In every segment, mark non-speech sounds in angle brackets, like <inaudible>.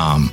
um,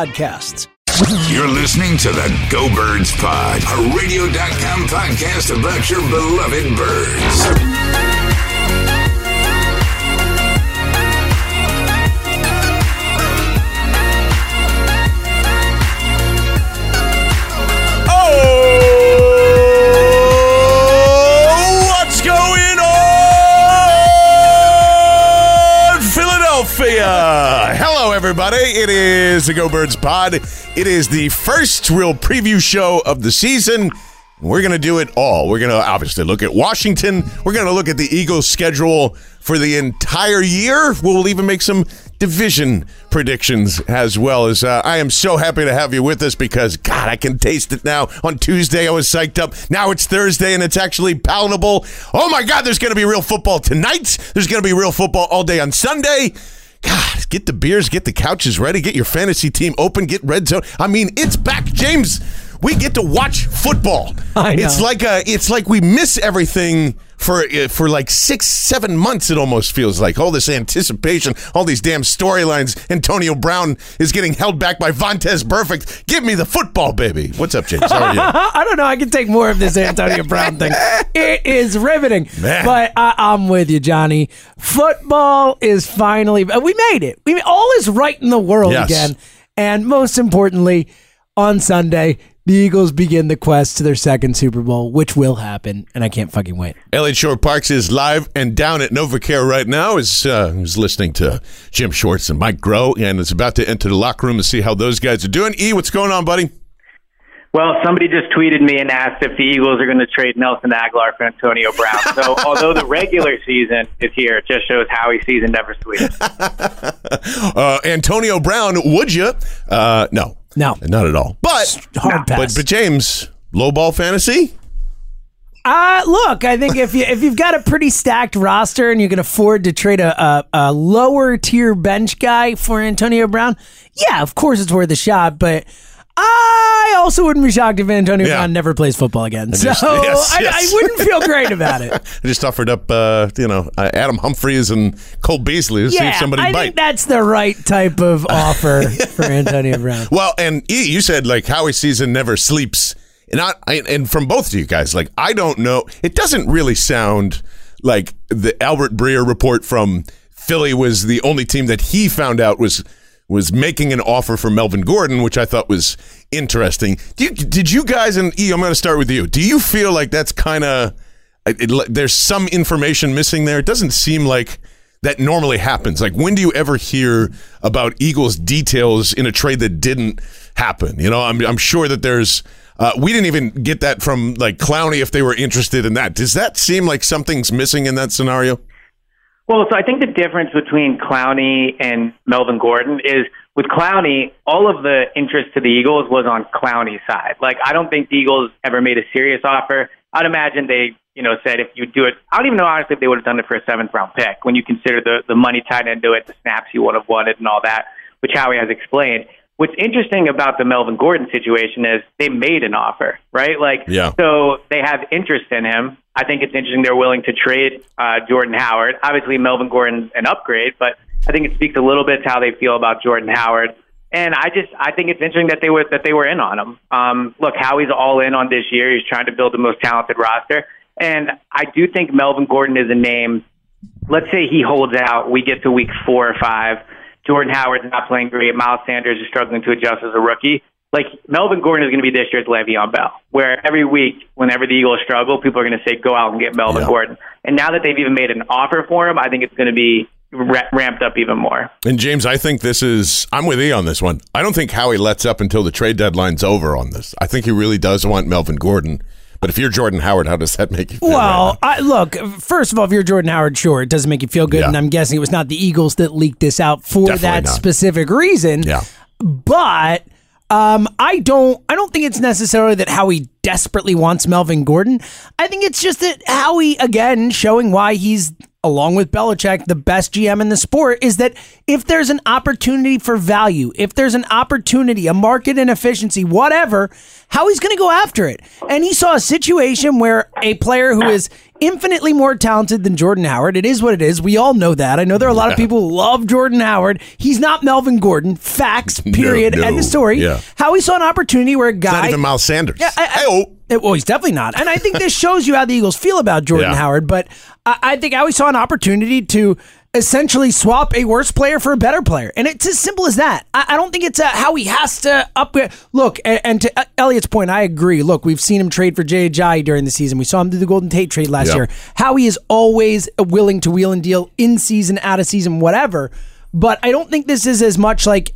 podcasts. You're listening to the Go Birds Pod, a radio.com podcast about your beloved birds. Philadelphia? Hello, everybody. It is the Go Birds Pod. It is the first real preview show of the season. We're going to do it all. We're going to obviously look at Washington. We're going to look at the Eagles' schedule for the entire year. We'll even make some division predictions as well as uh, I am so happy to have you with us because God, I can taste it now. On Tuesday, I was psyched up. Now it's Thursday and it's actually palatable. Oh my God, there's going to be real football tonight. There's going to be real football all day on Sunday. God, get the beers, get the couches ready, get your fantasy team open, get red zone. I mean, it's back, James. We get to watch football. <laughs> I know. It's like a, it's like we miss everything for uh, for like six, seven months. It almost feels like all this anticipation, all these damn storylines. Antonio Brown is getting held back by Vontaze Burfict. Give me the football, baby. What's up, James? How are you? <laughs> I don't know. I can take more of this Antonio Brown thing. <laughs> It is riveting. Man. But I, I'm with you, Johnny. Football is finally. We made it. We all is right in the world Yes. again. And most importantly, on Sunday, the Eagles begin the quest to their second Super Bowl, which will happen, and I can't fucking wait. Eliot Shorr-Parks is live and down at NovaCare right now. Is uh, is listening to Jim Schwartz and Mike Groh, and is about to enter the locker room to see how those guys are doing. E, what's going on, buddy? Well, somebody just tweeted me and asked if the Eagles are going to trade Nelson Agholor for Antonio Brown. So, <laughs> although the regular season is here, it just shows Howie's season never sleeps. <laughs> Uh, Antonio Brown, would you? Uh, no, No. not at all. But Hard but pass. but James, low ball fantasy. Uh, look, I think if you if you've got a pretty stacked roster and you can afford to trade a, a, a lower tier bench guy for Antonio Brown, yeah, of course it's worth a shot. But I also wouldn't be shocked if Antonio Yeah. Brown never plays football again. So just- <laughs> yes, I, yes. I wouldn't feel great <laughs> about it. I just offered up, uh, you know, uh, Adam Humphries and Cole Beasley to see yeah, if somebody I bite. think that's the right type of <laughs> offer for Antonio Brown. Well, and E, you said like Howie season never sleeps, and I, I and from both of you guys, like I don't know, it doesn't really sound like the Albert Breer report from Philly was the only team that he found out was was making an offer for Melvin Gordon, which I thought was interesting. You, did you guys and E? I'm going to start with you. Do you feel like that's kind of there's some information missing there? It doesn't seem like that normally happens. Like, when do you ever hear about Eagles details in a trade that didn't happen? You know, I'm, I'm sure that there's. Uh, we didn't even get that from like Clowney if they were interested in that. Does that seem like something's missing in that scenario? Well, so I think the difference between Clowney and Melvin Gordon is with Clowney, all of the interest to the Eagles was on Clowney's side. Like, I don't think the Eagles ever made a serious offer. I'd imagine they, you know, said if you do it, I don't even know honestly if they would have done it for a seventh round pick when you consider the the money tied into it, the snaps you would have wanted, and all that, which Howie has explained. What's interesting about the Melvin Gordon situation is they made an offer, right? Like, Yeah. so they have interest in him. I think it's interesting they're willing to trade uh, Jordan Howard. Obviously, Melvin Gordon's an upgrade, but I think it speaks a little bit to how they feel about Jordan Howard. And I just I think it's interesting that they were that they were in on him. Um, look, Howie's all in on this year. He's trying to build the most talented roster, and I do think Melvin Gordon is a name. Let's say he holds out. We get to week four or five. Jordan Howard's not playing great. Miles Sanders is struggling to adjust as a rookie. Like Melvin Gordon is going to be this year's Le'Veon Bell, where every week, whenever the Eagles struggle, people are going to say, "Go out and get Melvin Yeah. Gordon." And now that they've even made an offer for him, I think it's going to be ra- ramped up even more. And James, I think this is. I'm with you on this one. I don't think Howie lets up until the trade deadline's over on this. I think he really does want Melvin Gordon. But if you're Jordan Howard, how does that make you feel? Well, right I, look, first of all, if you're Jordan Howard, sure, it doesn't make you feel good. Yeah. And I'm guessing it was not the Eagles that leaked this out for Definitely that not. specific reason. Yeah. But um, I don't I don't think it's necessarily that Howie desperately wants Melvin Gordon. I think it's just that Howie, again, showing why he's along with Belichick, the best GM in the sport, is that if there's an opportunity for value, if there's an opportunity, a market inefficiency, whatever, Howie's going to go after it. And he saw a situation where a player who is infinitely more talented than Jordan Howard, it is what it is. We all know that. I know there are a lot of people who love Jordan Howard. He's not Melvin Gordon. Facts, period. no. End of story. Yeah. Howie saw an opportunity where a It's guy. not even Miles Sanders. Yeah, I- I-. it- well, he's definitely not. And I think this <laughs> shows you how the Eagles feel about Jordan Yeah. Howard. But I, think I always saw an opportunity to essentially swap a worse player for a better player. And it's as simple as that. I, I don't think it's a, Howie has to upgrade. Look, and, and to uh, Eliot's point, I agree. Look, we've seen him trade for Jay Ajayi during the season. We saw him do the Golden Tate trade last Yeah. year. Howie is always willing to wheel and deal in season, out of season, whatever. But I don't think this is as much like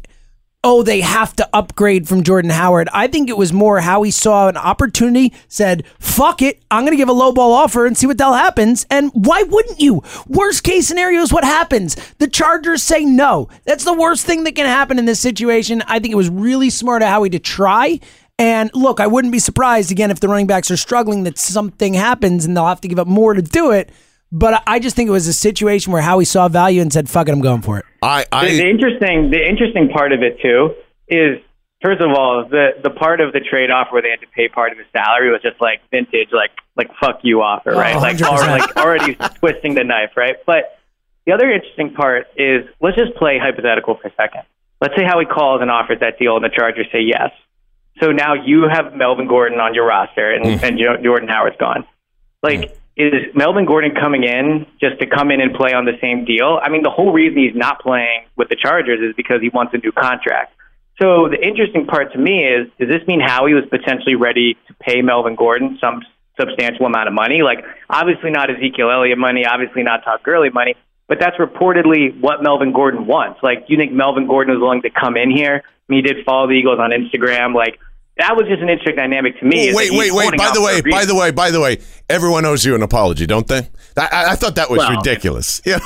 oh, they have to upgrade from Jordan Howard. I think it was more Howie saw an opportunity, said, fuck it, I'm going to give a low ball offer and see what the hell happens. And why wouldn't you? Worst case scenario is what happens. The Chargers say no. That's the worst thing that can happen in this situation. I think it was really smart of Howie to try. And look, I wouldn't be surprised again if the running backs are struggling that something happens and they'll have to give up more to do it. But I just think it was a situation where Howie saw value and said, fuck it, I'm going for it. I, The, the interesting, the interesting part of it too is, first of all, the the part of the trade off where they had to pay part of his salary was just like vintage, like like fuck you offer, oh, right? Oh, like 100%. already, like already <laughs> twisting the knife, right? But the other interesting part is, let's just play hypothetical for a second. Let's say Howie calls and offers that deal, and the Chargers say yes. So now you have Melvin Gordon on your roster, and, hmm. and Jordan Howard's gone. Like, is Melvin Gordon coming in just to come in and play on the same deal? I mean, the whole reason he's not playing with the Chargers is because he wants a new contract. So the interesting part to me is, does this mean Howie was potentially ready to pay Melvin Gordon some substantial amount of money? Like, obviously not Ezekiel Elliott money, obviously not Todd Gurley money, but that's reportedly what Melvin Gordon wants. Like, do you think Melvin Gordon was willing to come in here? I mean, he did follow the Eagles on Instagram. Like, that was just an interesting dynamic to me. Oh, is wait, wait, wait. By the way, by the way, by the way, everyone owes you an apology, don't they? I, I, I thought that was Well- ridiculous. <laughs> Yeah,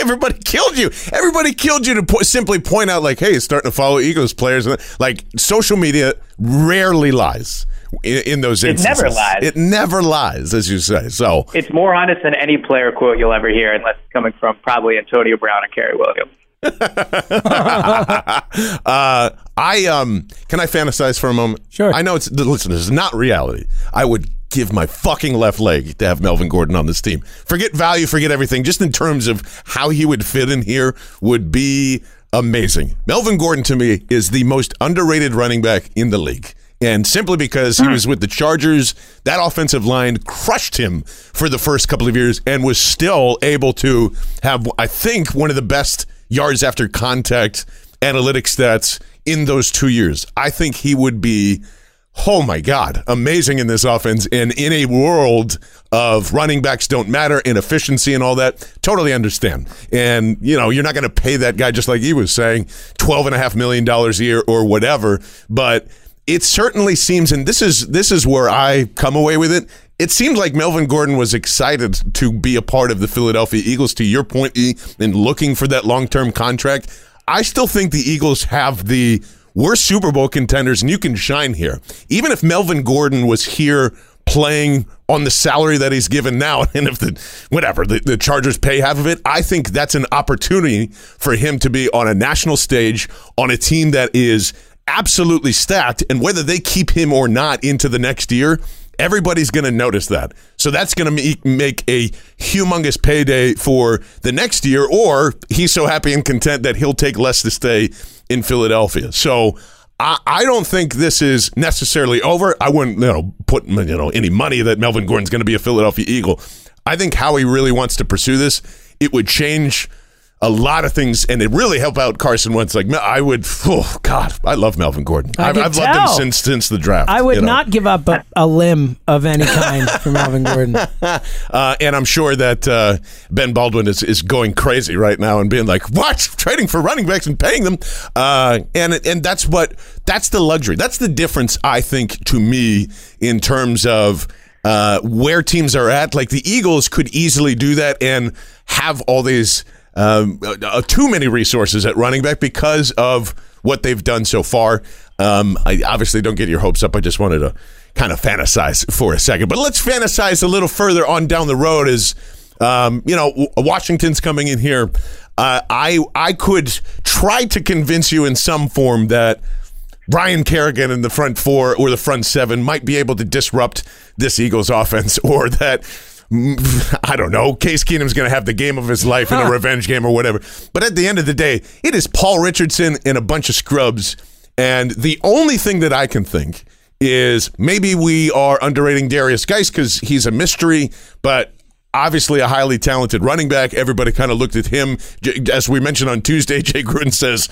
everybody killed you. Everybody killed you to po- simply point out, like, hey, it's starting to follow Eagles players. Like, social media rarely lies in, in those instances. It never lies. It never lies, as you say. So, It's more honest than any player quote you'll ever hear, unless it's coming from probably Antonio Brown and Kerry Williams. <laughs> uh, I um, can I fantasize for a moment? Sure. I know it's listen. This is not reality. I would give my fucking left leg to have Melvin Gordon on this team. Forget value, forget everything. Just in terms of how he would fit in here, would be amazing. Melvin Gordon to me is the most underrated running back in the league. And simply because he was with the Chargers, that offensive line crushed him for the first couple of years and was still able to have, I think, one of the best yards after contact analytic stats in those two years. I think he would be, oh my God, amazing in this offense. And in a world of running backs don't matter and efficiency and all that, totally understand. And, you know, you're not going to pay that guy, just like he was saying, $12.5 million a year or whatever. But it certainly seems, and this is this is where I come away with it. It seemed like Melvin Gordon was excited to be a part of the Philadelphia Eagles. To your point, E, in looking for that long term contract, I still think the Eagles have the worst Super Bowl contenders, and you can shine here. Even if Melvin Gordon was here playing on the salary that he's given now, <laughs> and if the whatever the, the Chargers pay half of it, I think that's an opportunity for him to be on a national stage on a team that is absolutely stacked, and whether they keep him or not into the next year. Everybody's going to notice that. So that's going to make, make a humongous payday for the next year, or he's so happy and content that he'll take less to stay in Philadelphia. So I, I don't think this is necessarily over. I wouldn't you know, put you know any money that Melvin Gordon's going to be a Philadelphia Eagle. I think Howie really wants to pursue this. It would change a lot of things, and it really helped out Carson Wentz. Like I would, oh God, I love Melvin Gordon. I I've, I've loved him since since the draft. I would you know. not give up a, a limb of any kind for Melvin Gordon. <laughs> Uh, and I'm sure that uh, Ben Baldwin is, is going crazy right now and being like, "What? Trading for running backs and paying them?" Uh, and and that's what that's the luxury. That's the difference, I think, to me in terms of uh, where teams are at. Like the Eagles could easily do that and have all these um, uh, too many resources at running back because of what they've done so far. Um, I obviously don't get your hopes up. I just wanted to kind of fantasize for a second, but let's fantasize a little further on down the road. As um, you know, Washington's coming in here. Uh, I I could try to convince you in some form that Ryan Kerrigan in the front four or the front seven might be able to disrupt this Eagles offense, <laughs> or that <laughs> I don't know, Case Keenum's going to have the game of his life in a revenge game or whatever. But at the end of the day, it is Paul Richardson and a bunch of scrubs, and the only thing that I can think is maybe we are underrating Derrius Guice because he's a mystery, but obviously a highly talented running back. Everybody kind of looked at him. As we mentioned on Tuesday, <laughs> Jay Gruden says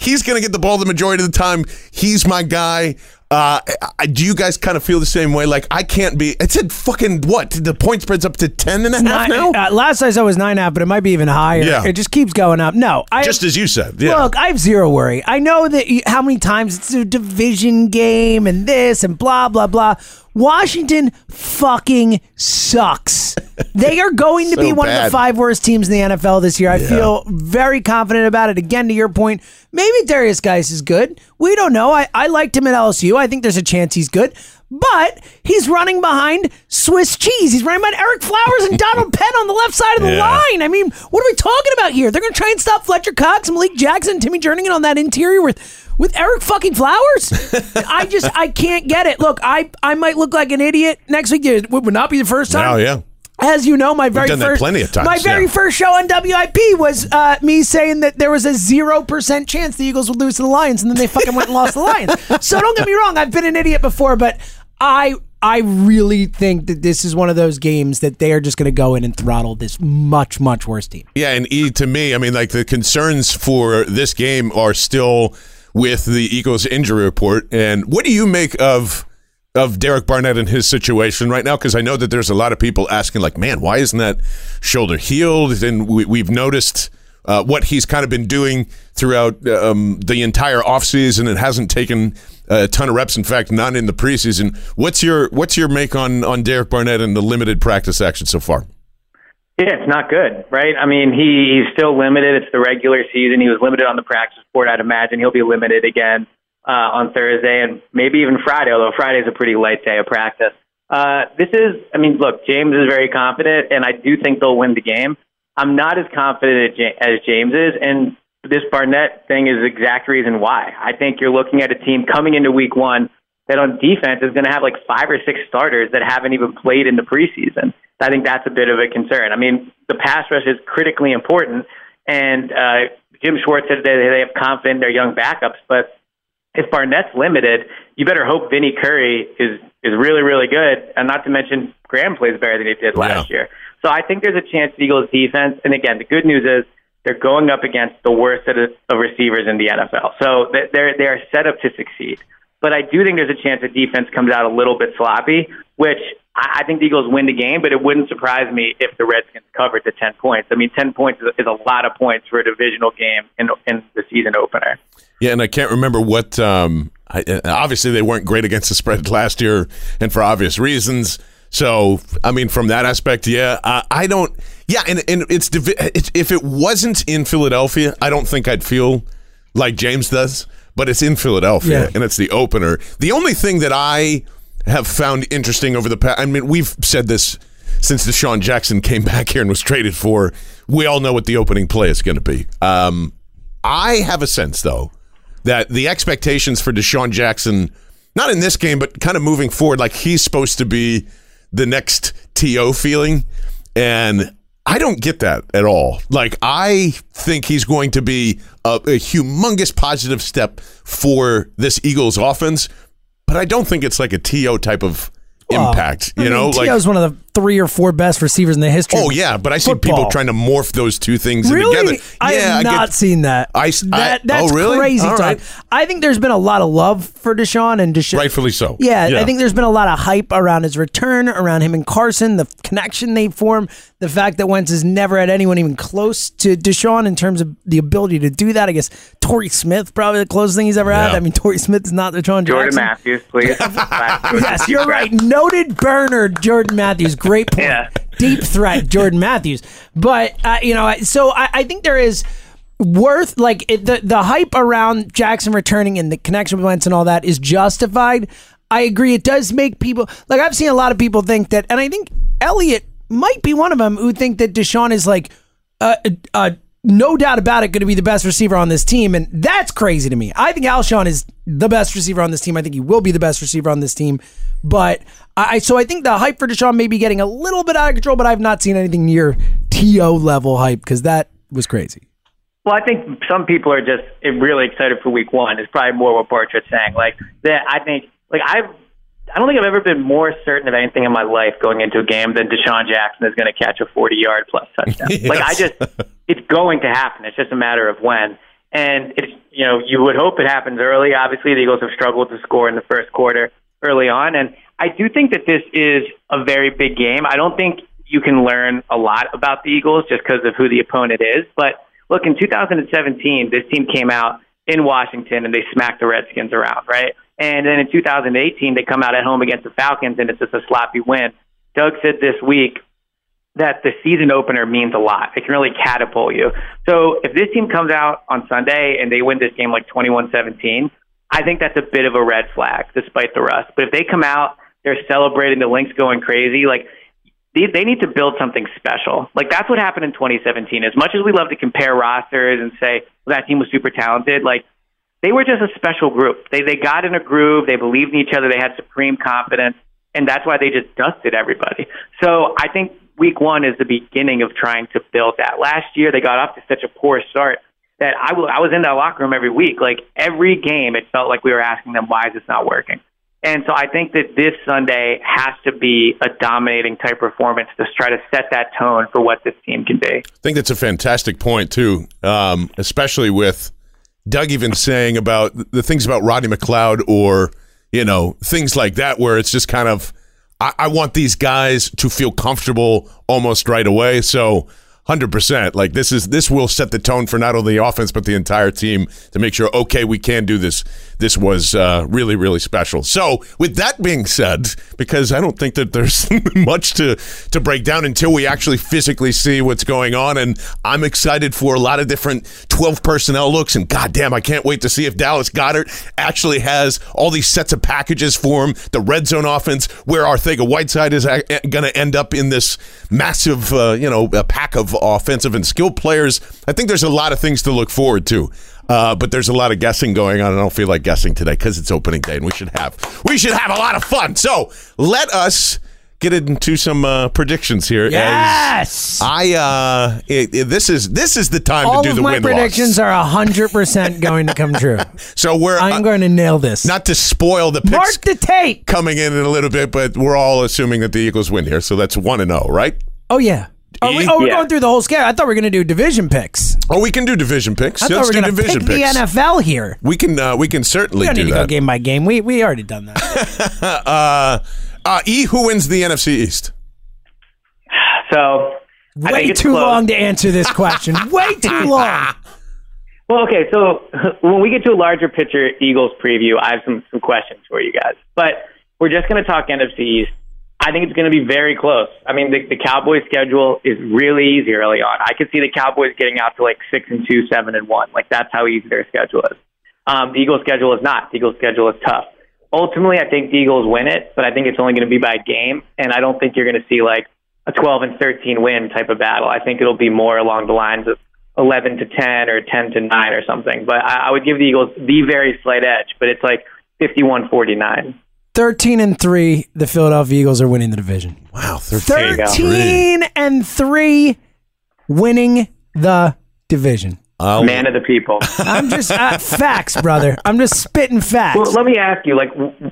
he's going to get the ball the majority of the time. He's my guy. Uh, I- do you guys kind of feel the same way? Like I can't be. It said fucking what? The point spreads up to ten and a half Nine, now. uh, last I saw was nine and a half, but it might be even higher. Yeah. It just keeps going up. No, I Just as you said. Yeah. Look, I have zero worry. I know that you, how many times it's a division game and this and blah blah blah. Washington fucking sucks. <laughs> they are going to So be one of the five worst teams in the NFL this year. I feel very confident about it. Again, to your point, maybe Derrius Guice is good. We don't know. I, I liked him at LSU. I think there's a chance he's good. But he's running behind Swiss cheese. He's running behind Ereck Flowers and Donald <laughs> Penn on the left side of the Yeah. line. I mean, what are we talking about here? They're going to try and stop Fletcher Cox, Malik Jackson, Timmy Jernigan on that interior with with Ereck fucking Flowers. <laughs> I just I can't get it. Look, I I might look like an idiot next week. It would not be the first time. Oh yeah. As you know, my very first plenty of times, my very yeah. first show on WIP was uh, me saying that there was a zero percent chance the Eagles would lose to the Lions, and then they fucking went and lost the Lions. <laughs> So don't get me wrong, I've been an idiot before, but I I really think that this is one of those games that they are just going to go in and throttle this much much worse team. Yeah, and E to me, I mean, like the concerns for this game are still with the Eagles injury report. And what do you make of of Derek Barnett and his situation right now? Because I know that there's a lot of people asking, like, man, why isn't that shoulder healed? And we, we've noticed uh, what he's kind of been doing throughout um, the entire offseason and hasn't taken a ton of reps. In fact, none in the preseason. What's your what's your make on on Derek Barnett and the limited practice action so far? Yeah, it's not good, right? I mean, he, he's still limited. It's the regular season. He was limited on the practice report. I'd imagine he'll be limited again uh, on Thursday and maybe even Friday, although Friday's a pretty light day of practice. Uh, this is, I mean, look, James is very confident, and I do think they'll win the game. I'm not as confident as as James is, and this Barnett thing is the exact reason why. I think you're looking at a team coming into week one that on defense is going to have like five or six starters that haven't even played in the preseason. I think that's a bit of a concern. I mean, the pass rush is critically important, and uh, Jim Schwartz said that they have confidence in their young backups, but if Barnett's limited, you better hope Vinny Curry is is really really good, and not to mention Graham plays better than he did last year. So I think there's a chance the Eagles defense, and again, the good news is they're going up against the worst set of, of receivers in the NFL, so they- they're they are set up to succeed. But I do think there's a chance the defense comes out a little bit sloppy, which I I think the Eagles win the game, but it wouldn't surprise me if the Redskins covered the 10 points. I mean, 10 points is a, is a lot of points for a divisional game in, in the season opener. Yeah, and I can't remember what. Um, I, uh, obviously, they weren't great against the spread <laughs> last year, and for obvious reasons. So, I mean, from that aspect, yeah, I, I don't. Yeah, and and it's, divi- it's if it wasn't in Philadelphia, I don't think I'd feel like James does. But it's in Philadelphia, Yeah. and it's the opener. The only thing that I have found interesting over the past, I mean, we've said this since DeSean Jackson came <laughs> back here and was traded for. We all know what the opening play is going to be. Um, I have a sense, though, that the expectations for DeSean Jackson, not in this game, but kind of moving forward, like he's supposed to be the next T.O. feeling. And I don't get that at all. Like, I think he's going to be a, a humongous positive step for this Eagles offense, but I don't think it's like a T.O. type of impact. I You mean, know, T.O.'s one of the three or four best receivers in the history. Oh yeah, but I see football. people trying to morph those two things Really? together. I yeah, have not get- seen that. I s- I- that that's oh, really? crazy All talk. right. I think there's been a lot of love for DeSean and DeSean. rightfully so. Yeah, I think there's been a lot of hype around his return, around him and Carson, the connection they form, the fact that Wentz has never had anyone even close to DeSean in terms of the ability to do that. I guess Torrey Smith probably the closest thing he's ever had. I mean, Torrey Smith is not DeSean Jordan Jackson. Matthews, please. <laughs> Yes, you're right. Noted burner, Jordan Matthews. Great <laughs> point. Yeah. Deep threat, Jordan <laughs> Matthews. But uh, you know, so I, I think there is worth like it, the the hype around Jackson returning and the connection with Wentz and all that is justified. I agree. It does make people like I've seen a lot of people think that, and I think Eliot might be one of them who think that DeSean is like uh, uh, no doubt about it, going to be the best receiver on this team, and that's crazy to me. I think Alshon is the best receiver on this team. I think he will be the best receiver on this team. But I so I think the hype for DeSean may be getting a little bit out of control, but I've not seen anything near To level hype because that was crazy. Well, I think some people are just really excited for Week One. Is probably more what Bartrett's saying. Like that, I think. Like I've, I don't think I've ever been more certain of anything in my life going into a game than DeSean Jackson is going to catch a forty-yard plus touchdown. <laughs> Like I just, it's going to happen. It's just a matter of when. And it's you know you would hope it happens early. Obviously, the Eagles have struggled to score in the first quarter early on, and I do think that this is a very big game. I don't think you can learn a lot about the Eagles just because of who the opponent is. But look, in 2017, this team came out in Washington and they smacked the Redskins around, right? And then in 2018, they come out at home against the Falcons and it's just a sloppy win. Doug said this week that the season opener means a lot. It can really catapult you. So if this team comes out on Sunday and they win this game like 21-17, I think that's a bit of a red flag despite the rust. But if they come out, they're celebrating, the Linc's going crazy, like they, they need to build something special. Like that's what happened in 2017. As much as we love to compare rosters and say well, that team was super talented, like they were just a special group. They they got in a groove. They believed in each other. They had supreme confidence, and that's why they just dusted everybody. So I think week one is the beginning of trying to build that. Last year they got off to such a poor start that I wa- I was in that locker room every week. Like every game, it felt like we were asking them, "Why is this not working?" And so I think that this Sunday has to be a dominating type performance to try to set that tone for what this team can be. I think that's a fantastic point too, um, especially with Doug even saying about the things about Rodney McLeod or you know things like that, where it's just kind of I, I want these guys to feel comfortable almost right away. So. Hundred percent. Like this is this will set the tone for not only the offense but the entire team to make sure. Okay, we can do this. This was uh, really really special. So with that being said, because I don't think that there's <laughs> much to to break down until we actually physically see what's going on, and I'm excited for a lot of different 12 personnel looks. And goddamn, I can't wait to see if Dallas Goedert actually has all these sets of packages for him. The red zone offense, where Arcega-Whiteside is going to end up in this massive, uh, you know, pack of offensive and skilled players. I think there's a lot of things to look forward to. Uh, but there's a lot of guessing going on. I don't feel like guessing today because it's opening day, and we should have we should have a lot of fun. So let us get into some uh, predictions here. as Yes. I uh, it, it- this is this is the time All to do of the my win predictions loss. are hundred percent going to come true. <laughs> So we're I'm uh, going to nail this. not to spoil the picks Mark the tape. coming in in a little bit, but we're all assuming that the Eagles win here. So that's one and zero, right? Oh yeah. Oh, we, oh we're Yeah. going through the whole scale. I thought we were going to do division picks. Oh, we can do division picks. I Let's thought we were do going to division pick picks. the NFL here. We can uh, we can certainly We don't do need to that. go game by game. We we already done that. <laughs> Uh, uh, E, who wins the NFC East? So Way too close. long to answer this question. <laughs> Way too long. <laughs> Well, okay, so when we get to a larger picture Eagles preview, I have some, some questions for you guys. But we're just going to talk NFC East. I think it's going to be very close. I mean, the, the Cowboys' schedule is really easy early on. I could see the Cowboys getting out to like six and two, seven and one. Like that's how easy their schedule is. Um, the Eagles' schedule is not. The Eagles' schedule is tough. Ultimately, I think the Eagles win it, but I think it's only going to be by game, and I don't think you're going to see like a 12 and 13 win type of battle. I think it'll be more along the lines of 11 to 10 or 10 to 9 or something. But I, I would give the Eagles the very slight edge, but it's like 51 49. 13 and 3, the Philadelphia Eagles are winning the division. Wow, 13. 13 and 3 winning the division. I'll- Man of the people. <laughs> I'm just uh, facts, brother. I'm just spitting facts. well, let me ask you, like,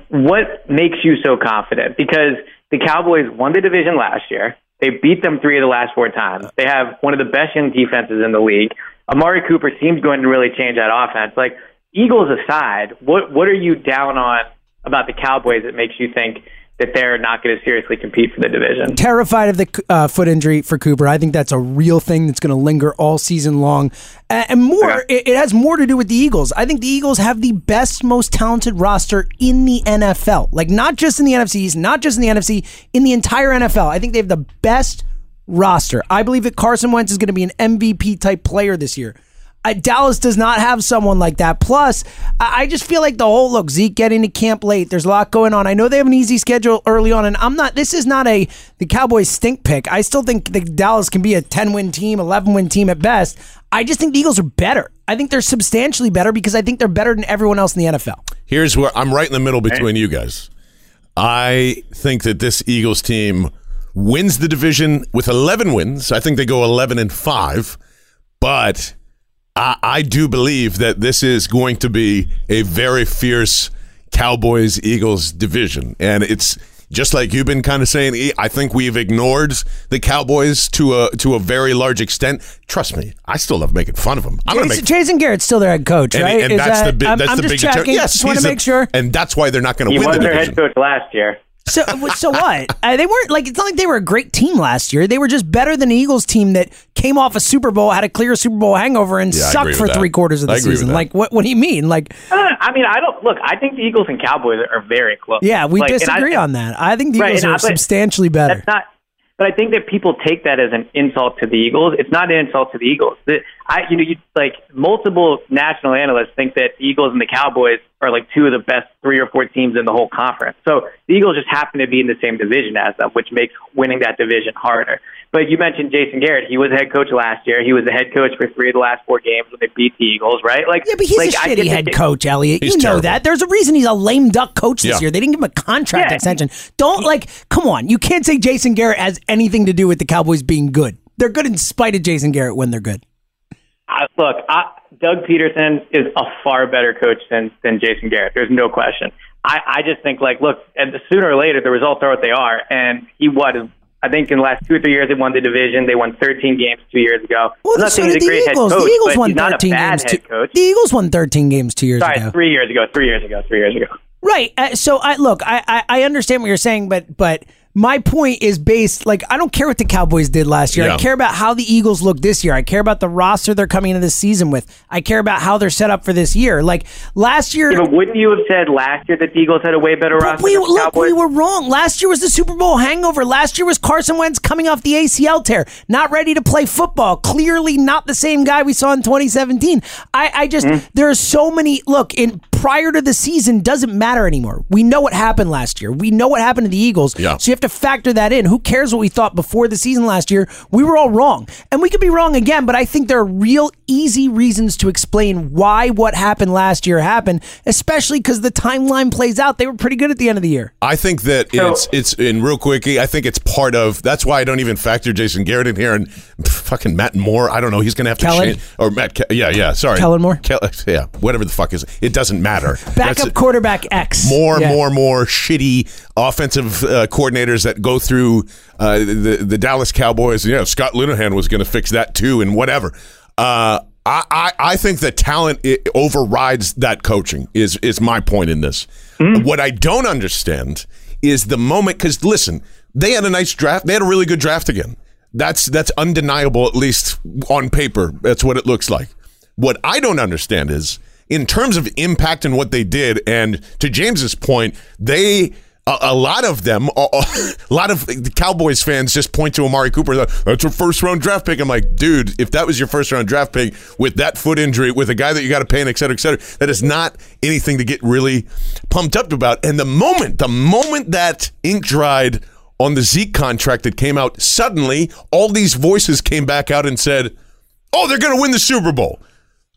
what makes you so confident? Because the Cowboys won the division last year. They beat them three of the last four times. They have one of the best young defenses in the league. Amari Cooper seems going to really change that offense. Like Eagles aside, what what are you down on about the Cowboys that makes you think that they're not going to seriously compete for the division. Terrified of the uh, foot injury for Cooper. I think that's a real thing that's going to linger all season long. And more, okay. it has more to do with the Eagles. I think the Eagles have the best, most talented roster in the NFL. Like, not just in the NFC not just in the NFC, in the entire NFL. I think they have the best roster. I believe that Carson Wentz is going to be an MVP type player this year. Uh, Dallas does not have someone like that. Plus, I, I just feel like the whole look Zeke getting to camp late. There's a lot going on. I know they have an easy schedule early on, and I'm not. This is not a the Cowboys stink pick. I still think the Dallas can be a 10 win team, 11 win team at best. I just think the Eagles are better. I think they're substantially better because I think they're better than everyone else in the NFL. Here's where I'm right in the middle between you guys. I think that this Eagles team wins the division with 11 wins. I think they go 11 and 5, but I, I do believe that this is going to be a very fierce Cowboys Eagles division, and it's just like you've been kind of saying, I think we've ignored the Cowboys to a to a very large extent. Trust me, I still love making fun of them. I'm Jason, make, Jason Garrett's still their head coach, and, right? And, that's that, the that's I'm, the I'm big checking. Yes, just want to make sure. And that's why they're not going to win the division. He was their head coach last year. So so what? Uh, they weren't like it's not like they were a great team last year. They were just better than the Eagles team that came off a Super Bowl, had a clear Super Bowl hangover, and yeah, sucked for that. three quarters of the season. Like what? What do you mean? Like uh, I mean, I don't look. I think the Eagles and Cowboys are very close. Yeah, we like, disagree I, on that. I think the right, Eagles are I, substantially better. That's not. But I think that people take that as an insult to the Eagles. It's not an insult to the Eagles. The, I, you know, you like multiple national analysts think that the Eagles and the Cowboys are like two of the best three or four teams in the whole conference. So the Eagles just happen to be in the same division as them, which makes winning that division harder. But you mentioned Jason Garrett. He was head coach last year. He was the head coach for three of the last four games when they beat the Eagles, right? Like, yeah, but he's like, a shitty head coach, Eliot. He's you know terrible. that. There's a reason he's a lame duck coach this Yeah. year. They didn't give him a contract Yeah. extension. Don't like. Come on, you can't say Jason Garrett has anything to do with the Cowboys being good. They're good in spite of Jason Garrett when they're good. I, look, I, Doug Pederson is a far better coach than than Jason Garrett. There's no question. I, I just think like, look, and sooner or later the results are what they are, and he what is. I think in the last two or three years they won the division. They won 13 games two years ago. Well, I'm not so saying did he's a the great Eagles. head coach, the Eagles won he's not a 13 bad games. Two, the Eagles won 13 games two years Sorry, ago. three years ago. Three years ago. Three years ago. Right. Uh, so I look, I, I I understand what you're saying, but but my point is based like I don't care what the Cowboys did last year. Yeah. I care about how the Eagles look this year. I care about the roster they're coming into this season with. I care about how they're set up for this year. Like last year, Yeah, but wouldn't you have said last year that the Eagles had a way better roster we than the look, Cowboys? we were wrong. Last year was the Super Bowl hangover. Last year was Carson Wentz coming off the ACL tear, not ready to play football. Clearly, not the same guy we saw in 2017. I, I just Mm-hmm. there are so many. Look, in prior to the season doesn't matter anymore. We know what happened last year. We know what happened to the Eagles. Yeah. So you have to factor that in. Who cares what we thought before the season last year? We were all wrong, and we could be wrong again. But I think there are real easy reasons to explain why what happened last year happened, especially because the timeline plays out. They were pretty good at the end of the year. I think that So- it's it's in real quickly. I think it's part of. That's why I don't even factor Jason Garrett in here and fucking Matt Moore. I don't know. He's going to have to Kellen? change or Matt. Ke- yeah, yeah. Sorry, Kellen Moore? Kel- yeah, whatever the fuck is. It doesn't matter. <laughs> Backup That's- quarterback X. more, Yeah. more, more shitty offensive uh, coordinators that go through uh, the the Dallas Cowboys. You know, Scott Linehan was going to fix that too, and whatever. Uh, I, I I think the talent it overrides that coaching. Is is my point in this? What I don't understand is the moment because listen, they had a nice draft. They had a really good draft again. That's that's undeniable, at least on paper. That's what it looks like. What I don't understand is in terms of impact and what they did, and to James's point, they a, a lot of them, a, a <laughs> lot of the Cowboys fans just point to Amari Cooper. That's a first round draft pick. I'm like, dude, if that was your first round draft pick with that foot injury, with a guy that you got to pay, and et cetera, et cetera, that is not anything to get really pumped up about. And the moment, the moment that ink dried on the Zeke contract that came out, suddenly all these voices came back out and said, "Oh, they're going to win the Super Bowl."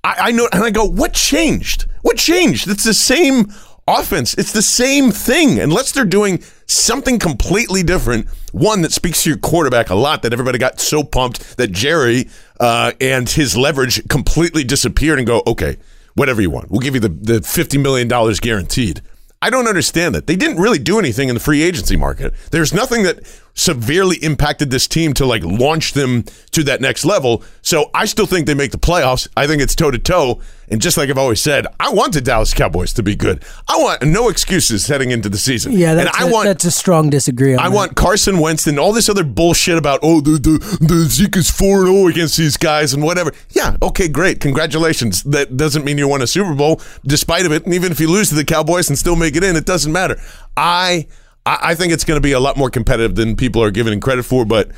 I, I know, and I go, "What changed? What changed? It's the same offense. It's the same thing, unless they're doing something completely different. One that speaks to your quarterback a lot. That everybody got so pumped that Jerry uh, and his leverage completely disappeared, and go, okay, whatever you want, we'll give you the the fifty million dollars guaranteed." I don't understand that. They didn't really do anything in the free agency market. There's nothing that severely impacted this team to like launch them to that next level. So I still think they make the playoffs. I think it's toe to toe. And just like I've always said, I want the Dallas Cowboys to be good. I want no excuses heading into the season. Yeah, and that's, I a, want that's a strong disagree. On I that. want Carson Wentz and all this other bullshit about oh the the, the Zeke is four zero oh against these guys and whatever. Yeah, okay, great, congratulations. That doesn't mean you won a Super Bowl, despite of it. And even if you lose to the Cowboys and still make it in, it doesn't matter. I I, I think it's going to be a lot more competitive than people are giving credit for, but.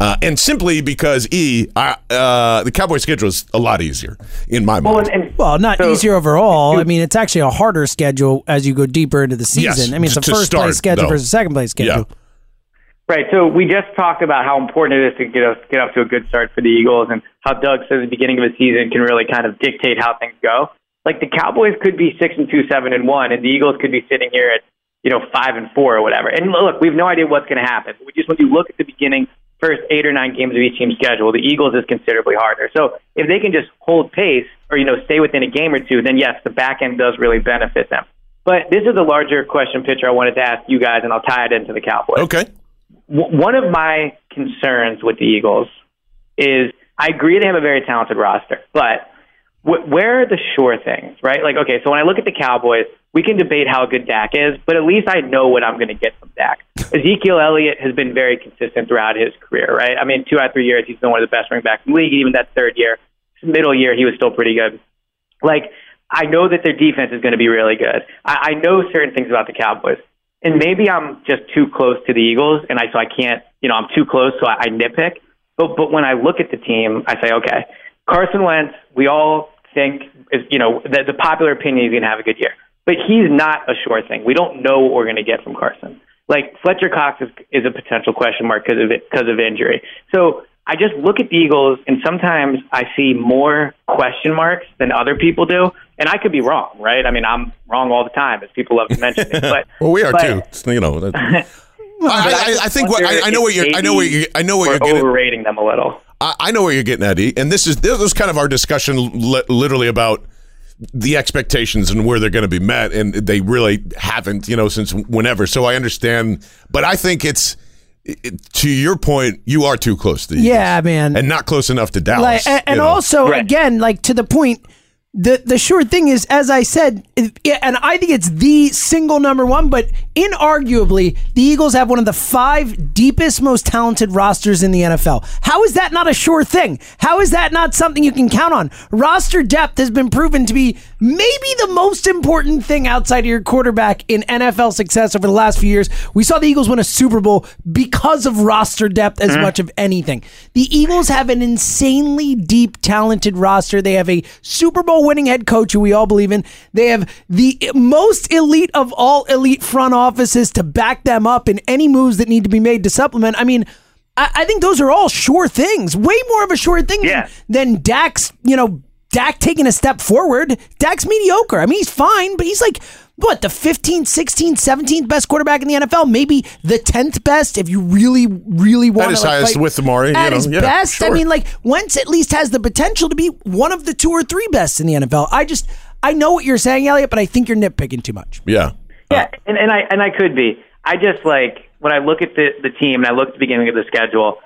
Uh, and simply because E, I, uh, the Cowboy schedule is a lot easier in my Well, mind. and, and Well, not so- easier overall. I mean, it's actually a harder schedule as you go deeper into the season. Yes, I mean, it's a first start, place schedule though. versus second place schedule. Yeah. Right. So we just talked about how important it is to get us get off to a good start for the Eagles, and how Doug says the beginning of a season can really kind of dictate how things go. Like the Cowboys could be six and two, seven and one, and the Eagles could be sitting here at you know five and four or whatever. And look, we have no idea what's going to happen. We just when you look at the beginning, first eight or nine games of each team's schedule, the Eagles is considerably harder. So if they can just hold pace or you know stay within a game or two, then yes, the back end does really benefit them. But this is a larger question picture I wanted to ask you guys, and I'll tie it into the Cowboys okay. w- one of my concerns with the Eagles is I agree they have a very talented roster, but wh- where are the sure things, right? Like, okay, so when I look at the Cowboys, we can debate how good Dak is, but at least I know what I'm going to get from Dak. <laughs> Ezekiel Elliott has been very consistent throughout his career, right? I mean, two out of three years, he's been one of the best running backs in the league. Even that third year, middle year, he was still pretty good. Like, I know that their defense is going to be really good. I, I know certain things about the Cowboys and maybe I'm just too close to the Eagles, and I so I can't, you know, I'm too close, so I, I nitpick. But but when I look at the team, I say, okay, Carson Wentz, we all think is, you know, the, the popular opinion is going to have a good year, but he's not a sure thing. We don't know what we're going to get from Carson. Like Fletcher Cox is, is a potential question mark because of it, because of injury. So I just look at the Eagles, and sometimes I see more question marks than other people do, and I could be wrong, right? I mean, I'm wrong all the time, as people love to mention it. But <laughs> Well, we are but- too. It's, you know, that- <laughs> I, I, I think what I, I know what you're I know what you I know what you're getting. overrating them a little. I, I know what you're getting at, E. And this is this was kind of our discussion, li- literally about the expectations and where they're going to be met, and they really haven't, you know, since whenever. So I understand, but I think it's it, to your point, you are too close to the Yeah, Eagles. man. and not close enough to Dallas. Like, and, and also, Right. again, like to the point, the the sure thing is, as I said, it- and I think it's the single number one, but inarguably, the Eagles have one of the five deepest, most talented rosters in the NFL. How is that not a sure thing? How is that not something you can count on? Roster depth has been proven to be maybe the most important thing outside of your quarterback in NFL success over the last few years. We saw the Eagles win a Super Bowl because of roster depth as mm-hmm. much of anything. The Eagles have an insanely deep, talented roster. They have a Super Bowl winning head coach who we all believe in. They have the most elite of all elite front offices to back them up in any moves that need to be made to supplement. I mean, I, I think those are all sure things. Way more of a sure thing Yeah. than, than Dak's, you know, Dak taking a step forward. Dak's mediocre. I mean, he's fine, but he's like, what, the 15th, 16th, 17th best quarterback in the NFL? Maybe the 10th best if you really, really want his to. Like, highest fight- with Amari, you At know, his yeah, best. I mean, like, Wentz at least has the potential to be one of the two or three best in the NFL. I just, I know what you're saying, Eliot, but I think you're nitpicking too much. yeah. Yeah, and, and I and I could be. I just like when I look at the the team and I look at the beginning of the schedule.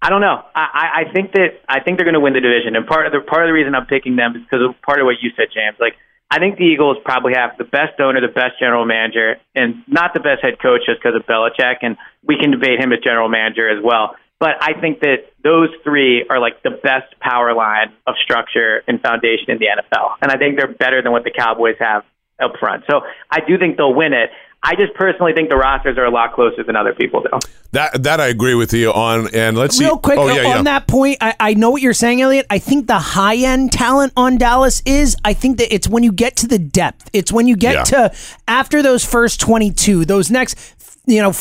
I don't know. I, I think that I think they're going to win the division, and part of the part of the reason I'm picking them is because of part of what you said, James. Like I think the Eagles probably have the best owner, the best general manager, and not the best head coach just because of Belichick, and we can debate him as general manager as well. But I think that those three are like the best power line of structure and foundation in the NFL, and I think they're better than what the Cowboys have up front. So I do think they'll win it. I just personally think the rosters are a lot closer than other people do. That that I agree with you on. And let's see. Real quick oh, uh, yeah, on yeah. that point, I, I know what you're saying, Eliot. I think the high end talent on Dallas is. I think that it's when you get to the depth. It's when you get Yeah. to after those first 22, those next, you know,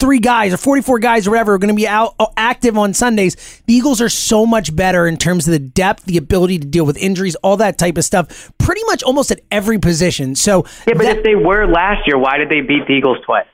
43 guys or 44 guys or whatever are going to be out uh, active on Sundays. The Eagles are so much better in terms of the depth, the ability to deal with injuries, all that type of stuff. Pretty much almost at every position. So Yeah, but that- if they were last year, why did they beat the Eagles twice?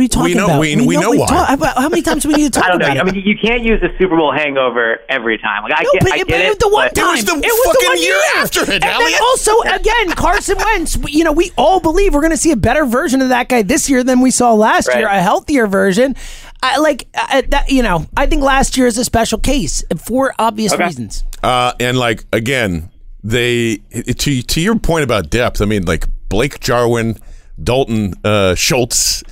What are you talking We know- about? we- we know we've why. talked- how many times do we need to <laughs> talk I don't know. about it? I mean, you can't use the Super Bowl hangover every time. Like I No, get, but, I but get it was it. the one but- time. was the It was fucking one year after it, And then also, again, Carson <laughs> Wentz. You know, we all believe we're going to see a better version of that guy this year than we saw last Right. year, a healthier version. I, like uh, that, you know, I think last year is a special case for obvious Okay. reasons. Uh, and like again, they to to your point about depth. I mean, like Blake Jarwin, Dalton uh, Schultz.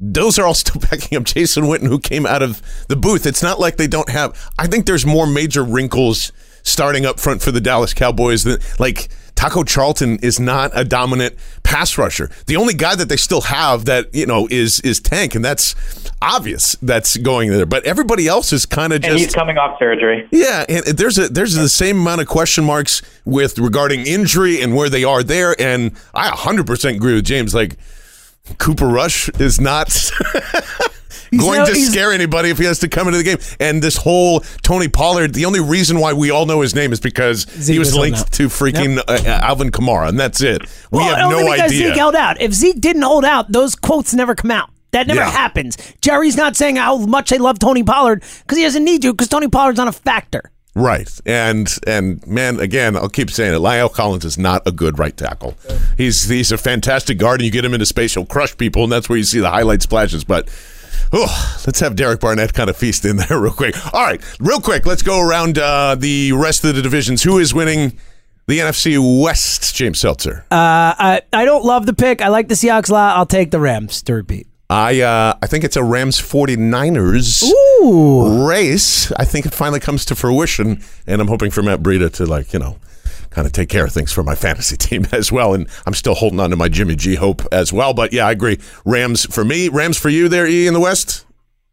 Those are all <laughs> still backing up Jason Witten, who came out of the booth. It's not like they don't have. I think there's more major wrinkles starting up front for the Dallas Cowboys than like Taco Charlton is not a dominant pass rusher. The only guy that they still have that you know is is Tank, and that's obvious. That's going there, but everybody else is kind of just. and he's coming off surgery. Yeah, and there's a there's the same amount of question marks with regarding injury and where they are there, and I 100% agree with James. Like Cooper Rush is not <laughs> <laughs> going no- to scare anybody if he has to come into the game. And this whole Tony Pollard, the only reason why we all know his name is because Zeke he was linked out. to freaking uh, Alvin Kamara, and that's it. We Well, have only no because idea. Zeke held out. If Zeke didn't hold out, those quotes never come out. That never Yeah. happens. Jerry's not saying how much they love Tony Pollard because he doesn't need to because Tony Pollard's not a factor. Right. And and man, again, I'll keep saying it. La'el Collins is not a good right tackle. He's he's a fantastic guard, and you get him into space, he'll crush people, and that's where you see the highlight splashes. But oh, let's have Derek Barnett kind of feast in there <laughs> real quick. All right, real quick, let's go around uh, the rest of the divisions. Who is winning the NFC West? James Seltzer. I, I don't love the pick. I like the Seahawks a lot. I'll take the Rams to repeat. I uh, I think it's a Rams 49ers Ooh. race. I think it finally comes to fruition, and I'm hoping for Matt Breida to like you know kind of take care of things for my fantasy <laughs> team as well. And I'm still holding on to my Jimmy G hope as well. But yeah, I agree. Rams for me, Rams for you there, E in the West.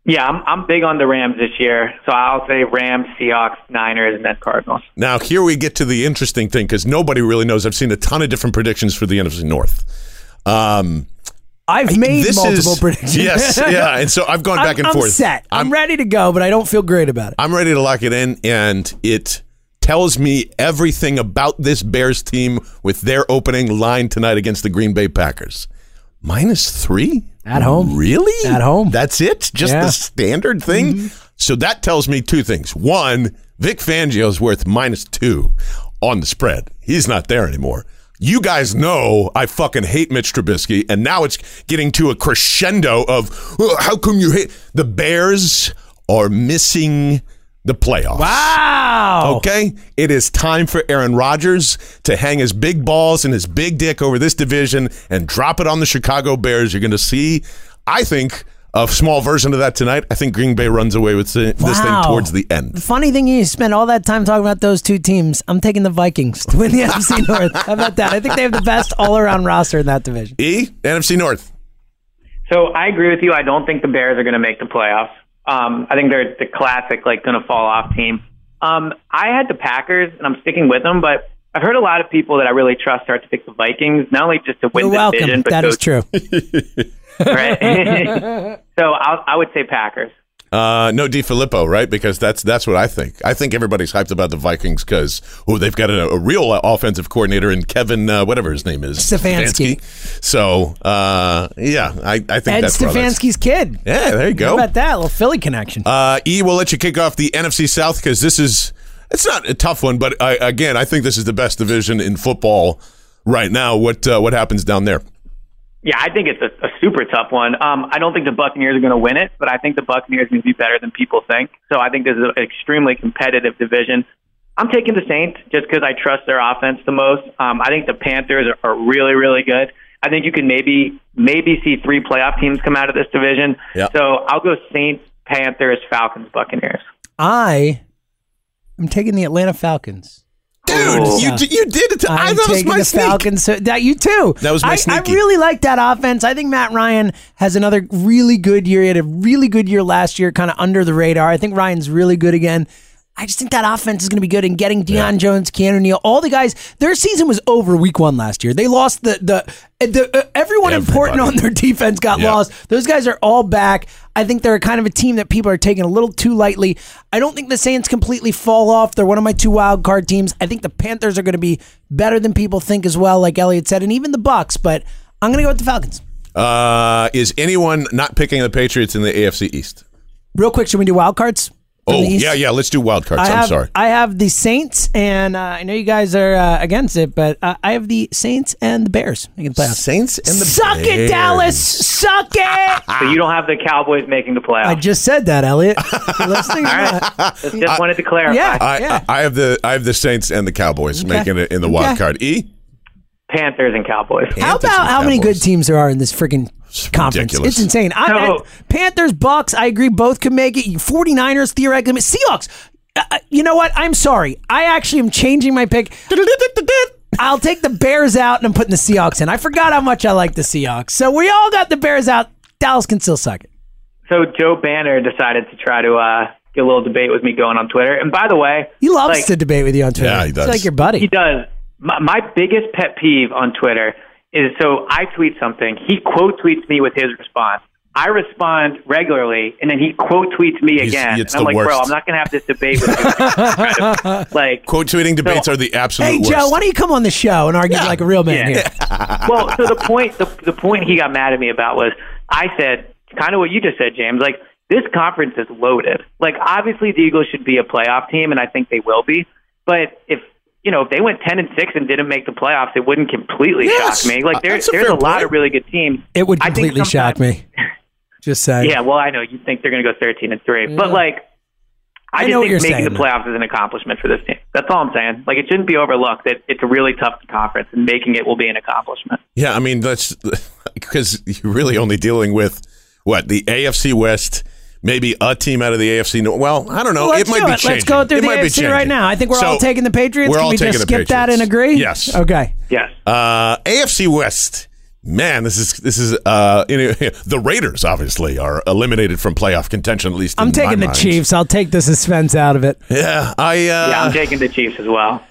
Yeah, I'm I'm big on the Rams this year, so I'll say Rams, Seahawks, Niners, and then Cardinals. Now here we get to the interesting thing because nobody really knows. I've seen a ton of different predictions for the NFC North. Um, I've made this multiple is predictions. yes, yeah, and so I've gone <laughs> back I'm, and I'm forth. set. I'm, ready to go, but I don't feel great about it. I'm ready to lock it in, and it tells me everything about this Bears team with their opening line tonight against the Green Bay Packers. Minus three At home. Really? At home. That's it? Just Yeah. the standard thing? Mm-hmm. So that tells me two things. One, Vic Fangio is worth minus two on the spread. He's not there anymore. You guys know I fucking hate Mitch Trubisky, and now it's getting to a crescendo of "Oh, how come you hate the Bears are missing the playoffs. Wow. Okay, it is time for Aaron Rodgers to hang his big balls and his big dick over this division and drop it on the Chicago Bears. You're going to see, I think, a small version of that tonight. I think Green Bay runs away with the, this thing towards the The end. funny thing is, you spent all that time talking about those two teams. I'm taking the Vikings to win the <laughs> NFC North. How about that? I think they have the best all around roster in that division. E NFC North. So I agree with you. I don't think the Bears are going to make the playoffs. Um, I think they're the classic, like, going to fall off team. Um, I had the Packers, and I'm sticking with them, but I've heard a lot of people that I really trust start to pick the Vikings, not only just to win You're the welcome. division, but That go, is true. <laughs> <laughs> right? <laughs> so I'll, I would say Packers. Uh, no DeFilippo, right? Because that's that's what I think. I think everybody's hyped about the Vikings because oh, they've got a, a real offensive coordinator in Kevin, uh, whatever his name is, Stefanski. So uh, yeah, I, I think Ed that's where that's- Stefanski's kid. Yeah, there you How go. about that? A little Philly connection. Uh, e, we'll let you kick off the NFC South because this is it's not a tough one, but I, again, I think this is the best division in football right now. What uh, what happens down there? Yeah, I think it's a, a super tough one. Um, I don't think the Buccaneers are going to win it, but I think the Buccaneers are going to be better than people think. So I think this is an extremely competitive division. I'm taking the Saints just because I trust their offense the most. Um, I think the Panthers are, are really, really good. I think you can maybe maybe see three playoff teams come out of this division. Yeah. So I'll go Saints, Panthers, Falcons, Buccaneers. I am taking the Atlanta Falcons. Dude, Oh. you you did it. To, I I'm that was my the sneak. Falcons. So that you too. That was my I, I really like that offense. I think Matt Ryan has another really good year. He had a really good year last year, kind of under the radar. I think Ryan's really good again. I just think that offense is going to be good. And getting Deion Jones, Keanu Neal, all the guys. Their season was over week one last year. They lost the the the uh, everyone important on their <laughs> defense got Yeah. lost. Those guys are all back. I think they're kind of a team that people are taking a little too lightly. I don't think the Saints completely fall off. They're one of my two wild card teams. I think the Panthers are going to be better than people think as well, like Eliot said, and even the Bucks. But I'm going to go with the Falcons. Uh, is anyone not picking the Patriots in the AFC East? Real quick, should we do wild cards? From Oh, the East? yeah, yeah. Let's do wild cards. I I'm have, sorry. I have the Saints, and uh, I know you guys are uh, against it, but uh, I have the Saints and the Bears making the playoffs. Saints and the Suck it, Dallas! Suck it! <laughs> So you don't have the Cowboys making the playoffs. I just said that, Eliot. <laughs> You listening? All right. Just, just wanted to clarify. Yeah. I, Yeah. I have the I have the Saints and the Cowboys making it in the wild Okay. card. E. Panthers and Cowboys. How about and how many good teams there are in this freaking conference? ridiculous. It's insane. I, No. I- Panthers, Bucks, I agree, both can make it. 49ers, theoretically. Seahawks. Uh, uh, you know what? I'm sorry. I actually am changing my pick. I'll take the Bears out and I'm putting the Seahawks in. I forgot how much I like the Seahawks. So we all got the Bears out. Dallas can still suck it. So Joe Banner decided to try to uh, get a little debate with me going on Twitter. And by the way, He loves like, to debate with you on Twitter. Yeah, he does. He's like your buddy. He does. My, my biggest pet peeve on Twitter is so I tweet something, he quote tweets me with his response. I respond regularly, and then he quote tweets me He's- again. it's and I'm the like, bro. I'm not going to have this debate with you. <laughs> Like, Quote tweeting debates are the absolute Hey, worst. Joe, why don't you come on the show and argue like a real man Yeah. here? <laughs> well, so the point the, the point he got mad at me about was I said kind of what you just said, James. Like this conference is loaded. Like obviously the Eagles should be a playoff team, and I think they will be. But if you know if they went ten and six and didn't make the playoffs, it wouldn't completely Yes. shock me. Like Uh, there, that's a there's a lot point. of really good teams. It would completely shock me. Just saying. Yeah, well, I know you think they're going to go thirteen and three, but like. I, I just know think you're making saying, the though. playoffs is an accomplishment for this team. That's all I'm saying. Like it shouldn't be overlooked that it's a really tough conference, and making it will be an accomplishment. Yeah, I mean that's <laughs> because you're really only dealing with what the AFC West, maybe a team out of the AFC. Well, I don't know. Well, it let's might do be it. changing. Let's go through It the might be AFC right now. I think we're all taking the Patriots. We're Can all we taking just the skip that and agree? Yes. Okay. Yes. Uh, AFC West. Man, this is this is uh you <laughs> know, the Raiders obviously are eliminated from playoff contention at least. I'm in my taking the mind. Chiefs. I'll take the suspense out of it. Yeah, I uh, Yeah, I'm taking the Chiefs as well.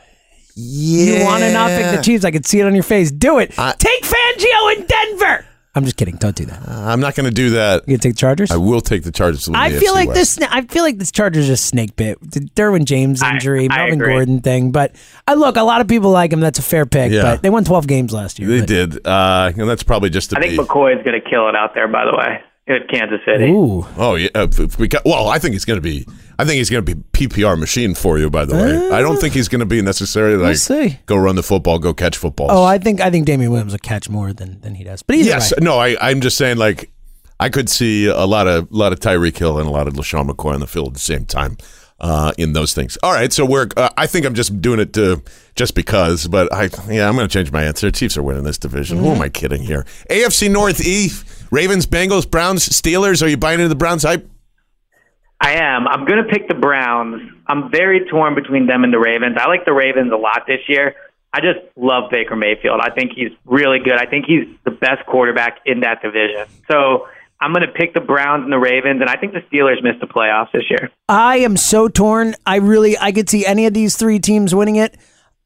yeah. You want to not pick the Chiefs? I can see it on your face. Do it. I- take Fangio in Denver. I'm just kidding. Don't do that. I'm not going to do that. You gonna take the Chargers? I will take the Chargers. to win I the feel AFC like West. this. I feel like this Chargers just snake bit the Derwin James I- injury, I Melvin agree. Gordon thing. But I look, a lot of people like him. That's a fair pick. Yeah. But they won 12 games last year. They but- did, uh, and that's probably just to I think. McCoy is going to kill it out there. By the way, at Kansas City. Ooh. Oh yeah, uh, we got, well, I think he's going to be. I think he's going to be PPR machine for you. By the way, I don't think he's going to be necessarily like see. go run the football, go catch football. Oh, I think I think Damien Williams will catch more than than he does. But either yes, way, no, I, I'm just saying like I could see a lot of lot of Tyreek Hill and a lot of LeSean McCoy on the field at the same time. Uh, in those things. All right, so we're. Uh, I think I'm just doing it to just because, but I yeah, I'm going to change my answer. Chiefs are winning this division. Who am I kidding here? AFC North E, Ravens, Bengals, Browns, Steelers. Are you buying into the Browns hype? I am. I'm going to pick the Browns. I'm very torn between them and the Ravens. I like the Ravens a lot this year. I just love Baker Mayfield. I think he's really good. I think he's the best quarterback in that division. So I'm going to pick the Browns and the Ravens, and I think the Steelers missed the playoffs this year. I am so torn. I really I could see any of these three teams winning it.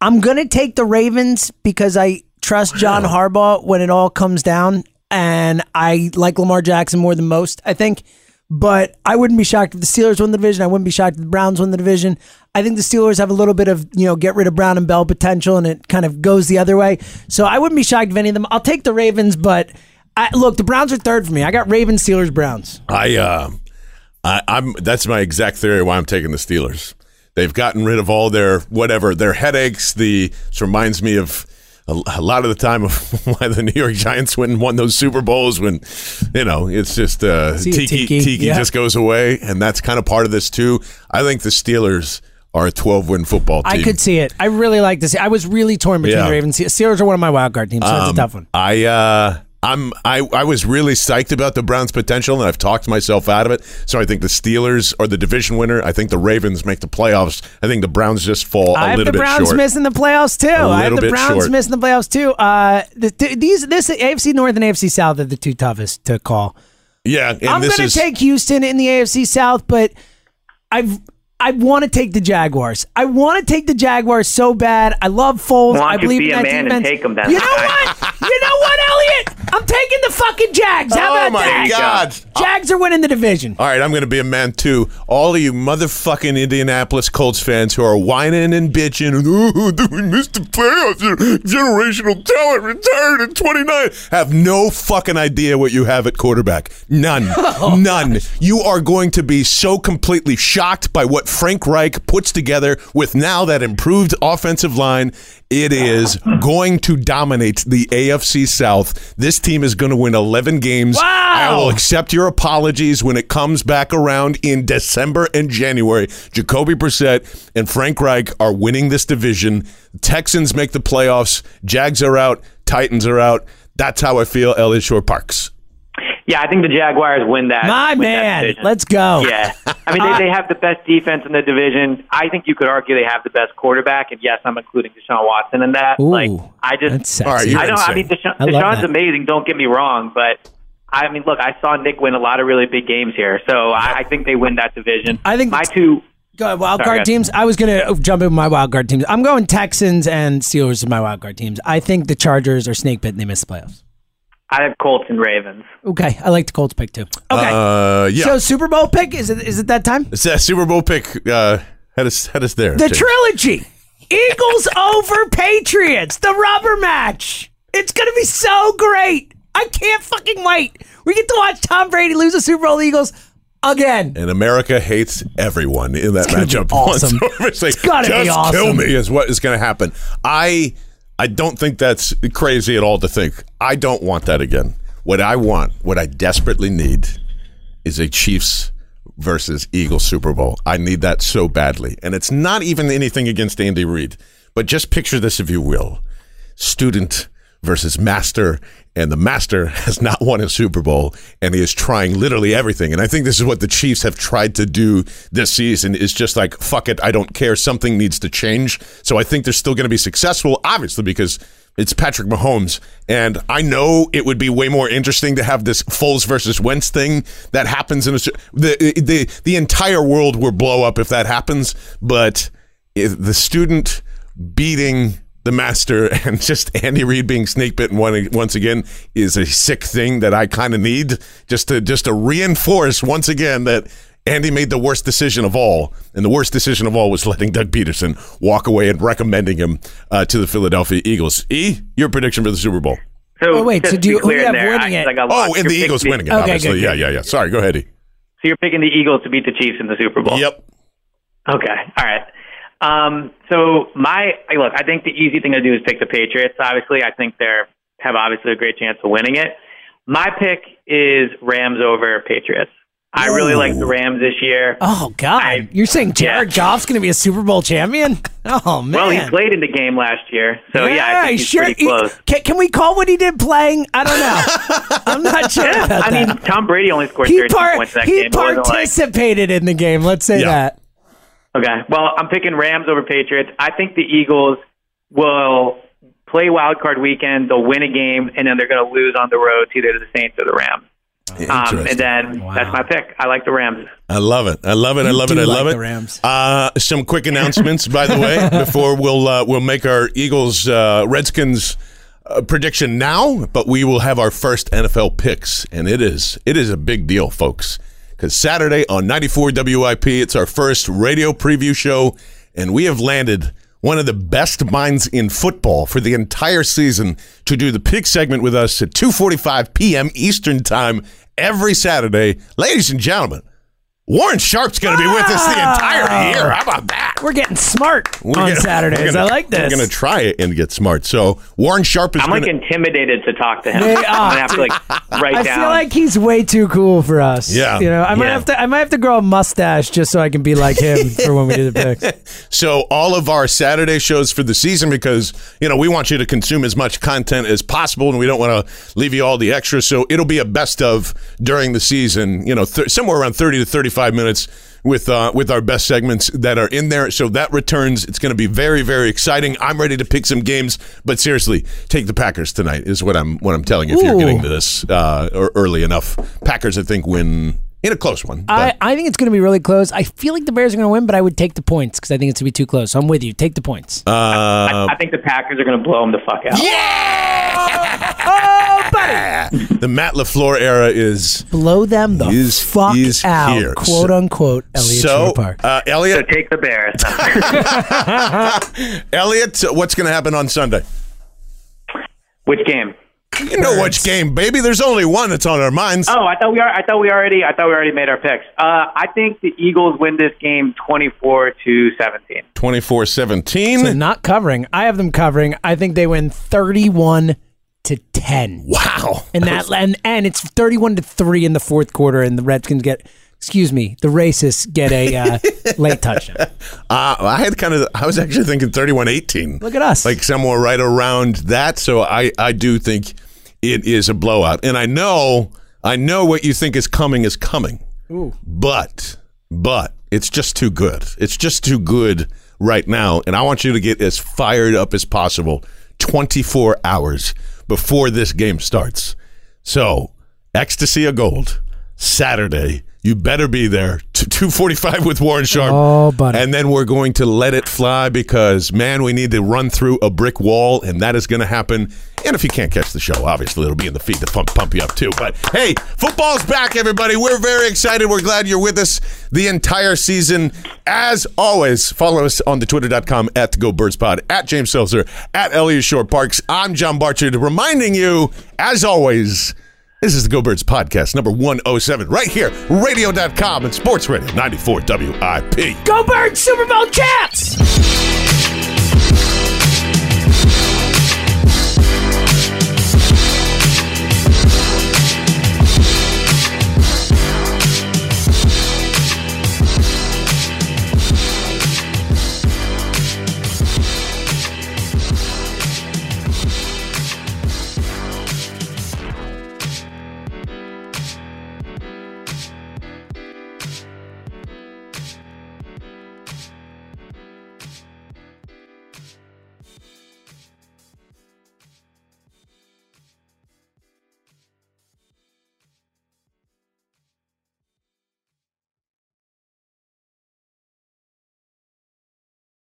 I'm gonna take the Ravens because I trust John Harbaugh when it all comes down, and I like Lamar Jackson more than most. I think, but I wouldn't be shocked if the Steelers win the division. I wouldn't be shocked if the Browns win the division. I think the Steelers have a little bit of you know get rid of Brown and Bell potential, and it kind of goes the other way. So I wouldn't be shocked if any of them. I'll take the Ravens, but. I, look, the Browns are third for me. I got Ravens, Steelers, Browns. I, uh, I, I'm. That's my exact theory why I'm taking the Steelers. They've gotten rid of all their whatever their headaches. The this reminds me of a, a lot of the time of <laughs> why the New York Giants went and won those Super Bowls when you know it's just uh, See tiki tiki, Tiki. Yeah. just goes away, and that's kind of part of this too. I think the Steelers are a 12 win football team. I could see it. I really like this. I was really torn between Yeah. the Ravens. Steelers are one of my wild card teams, so that's a tough one. I uh I'm I, I was really psyched about the Browns' potential, and I've talked myself out of it. So I think the Steelers are the division winner. I think the Ravens make the playoffs. I think the Browns just fall a I have little the Browns missing the playoffs too. I have the bit Browns short. missing the playoffs too. Uh, the, th- these this AFC North and AFC South are the two toughest to call. yeah, and I'm going is to take Houston in the AFC South, but I've. I want to take the Jaguars. I want to take the Jaguars so bad. I love Foles. Why I believe be in a that man and defense. take 'em then? You know what? you know what, Eliot? I'm taking the fucking Jags. How oh about my that? God! Jags are winning the division. All right, I'm going to be a man too. All of you motherfucking Indianapolis Colts fans who are whining and bitching, and, oh, <laughs> we missed the playoffs. Generational talent retired at 29. Have no fucking idea what you have at quarterback. None. <laughs> Oh None. You are going to be so completely shocked by what Frank Reich puts together with now that improved offensive line. It is going to dominate the AFC South. This team is going to win 11 games. Wow. I will accept your apologies when it comes back around in December and January. Jacoby Brissett and Frank Reich are winning this division. Texans make the playoffs. Jags are out. Titans are out. That's how I feel, Eliot Shorr-Parks. Yeah, I think the Jaguars win that. My win man, division. let's go. Yeah, I mean they, <laughs> uh, they have the best defense in the division. I think you could argue they have the best quarterback, and yes, I'm including Deshaun Watson in that. Ooh, like I just, that's sexy. All right, I don't. I mean, insane. Deshaun, I Deshaun's that. amazing. Don't get me wrong, but I mean, look, I saw Nick win a lot of really big games here, so I, I think they win that division. I think my two. Go ahead, wild card guys. teams. I was gonna jump in with my wild card teams. I'm going Texans and Steelers as my wild card teams. I think the Chargers are snake bit and they miss the playoffs. I have Colts and Ravens. Okay, I like the Colts pick too. Okay, Uh, yeah. so Super Bowl pick is it? Is it that time? it's that Super Bowl pick. Uh, had us, had us there. The James. trilogy: Eagles <laughs> over Patriots, the rubber match. It's gonna be so great. I can't fucking wait. We get to watch Tom Brady lose the Super Bowl to the Eagles again. and America hates everyone in that gonna be matchup. awesome. it's like, It's gotta be just kill me is what is going to happen. I I don't think that's crazy at all to think. I don't want that again. What I want, what I desperately need, is a Chiefs versus Eagles Super Bowl. I need that so badly, and it's not even anything against Andy Reid, but just picture this, if you will: student versus master, and the master <laughs> has not won a Super Bowl, and he is trying literally everything. And I think this is what the Chiefs have tried to do this season: is just like fuck it, I don't care. Something needs to change. So I think they're still going to be successful, obviously, because it's Patrick Mahomes, and I know it would be way more interesting to have this Foles versus Wentz thing that happens in a, the the the entire world will blow up if that happens. But if the student beating the master <laughs> and just Andy Reid being snake bitten one, once again is a sick thing that I kind of need just to just to reinforce once again that Andy made the worst decision of all, and the worst decision of all was letting Doug Pederson walk away and recommending him uh, to the Philadelphia Eagles. E, your prediction for the Super Bowl? So Oh, wait, so do be you- who clear you have there, winning I- it? I Oh, lost. and the Eagles picking- winning it, Okay, obviously. good, yeah, yeah, yeah. Sorry, go ahead, E. So you're picking the Eagles to beat the Chiefs in the Super Bowl. Yep. Okay. All right. Um, so my look, I think the easy thing to do is pick the Patriots. Obviously, I think they're have obviously a great chance of winning it. My pick is Rams over Patriots. I really like the Rams this year. Oh God, I- you're saying Jared yeah. Goff's going to be a Super Bowl champion? <laughs> Oh man. Well, he played in the game last year, so yeah, I think he's sure. pretty close. He- can, can we call what he did playing? I don't know. <laughs> I'm not sure Yeah, about I that. mean, Tom Brady only scored he 13 par- points in that he game. It wasn't like- participated in the game. Let's say Yeah. that. Okay. Well, I'm picking Rams over Patriots. I think the Eagles will play wild card weekend. They'll win a game, and then they're going to lose on the road to either the Saints or the Rams. Um, Interesting. and then that's my pick. I like the Rams. I love it. I love it. I You love it. do I like love it. the Rams. Uh, some quick announcements, by the way, <laughs> before we'll uh, we'll make our Eagles uh, Redskins uh, prediction now, but we will have our first NFL picks, and it is it is a big deal, folks. Because Saturday on 94 WIP, it's our first radio preview show, and we have landed one of the best minds in football for the entire season to do the pick segment with us at 2:45 p.m. Eastern Time every Saturday, ladies and gentlemen. Warren Sharp's going to be with us the entire year. How about that? We're getting smart We're on gonna- Saturdays. we're gonna- I like this. We're going to try it and get smart. So Warren Sharp is I'm going like intimidated to talk to him. They <laughs> I'm are. gonna have to like <laughs> write I down. feel like he's way too cool for us. Yeah. you know, I might Yeah. have to. I might have to grow a mustache just so I can be like him <laughs> for when we do the picks. So all of our Saturday shows for the season, because you know we want you to consume as much content as possible, and we don't want to leave you all the extras. So it'll be a best of during the season. You know, th- somewhere around thirty to thirty-five minutes with uh, with our best segments that are in there. So that returns. It's going to be very very exciting. I'm ready to pick some games, but seriously, take the Packers tonight is what I'm what I'm telling you. If you're getting to this uh, early enough, Packers I think win in a close one. I, I think it's going to be really close. I feel like the Bears are going to win, but I would take the points because I think it's going to be too close. So I'm with you. Take the points. uh, I think the Packers are going to blow them the fuck out. <laughs> oh, buddy! the Matt LaFleur era is Blow them the Is- fuck is out, here. quote So- unquote. Eliot so. Park. Uh, So Eliot, take the Bears. <laughs> <laughs> Eliot, what's going to happen on Sunday? Which game? You know which game, baby. There's only one that's on our minds. Oh, I thought we are. I thought we already. I thought we already made our picks. Uh, I think the Eagles win this game twenty-four to seventeen. 24 17. so not covering. I have them covering. I think they win 31 to 10. wow. And that and and it's 31 to 3 in the fourth quarter and the Redskins get excuse me, the racists get a uh, <laughs> late touchdown. Uh, I had kind of, I was actually thinking 31 18. Look at us. Like somewhere right around that. So I, I do think it is a blowout. And I know, I know what you think is coming is coming. Ooh. But, but it's just too good. It's just too good right now. And I want you to get as fired up as possible 24 hours before this game starts. So, Ecstasy of Gold, Saturday. You better be there. T- 245 with Warren Sharp. Oh, buddy. And then we're going to let it fly because, man, we need to run through a brick wall, and that is going to happen. And if you can't catch the show, obviously it'll be in the feed to pump, pump you up too. But hey, football's back, everybody. We're very excited. We're glad you're with us the entire season. As always, follow us on the twitter.com at the Go Birds Pod, at James Seltzer, at Eliot Shorr-Parks. I'm John Barchard, reminding you, as always, this is the Go Birds Podcast, number 107, right here, radio.com and Sports Radio 94 WIP. Go Birds Super Bowl champs!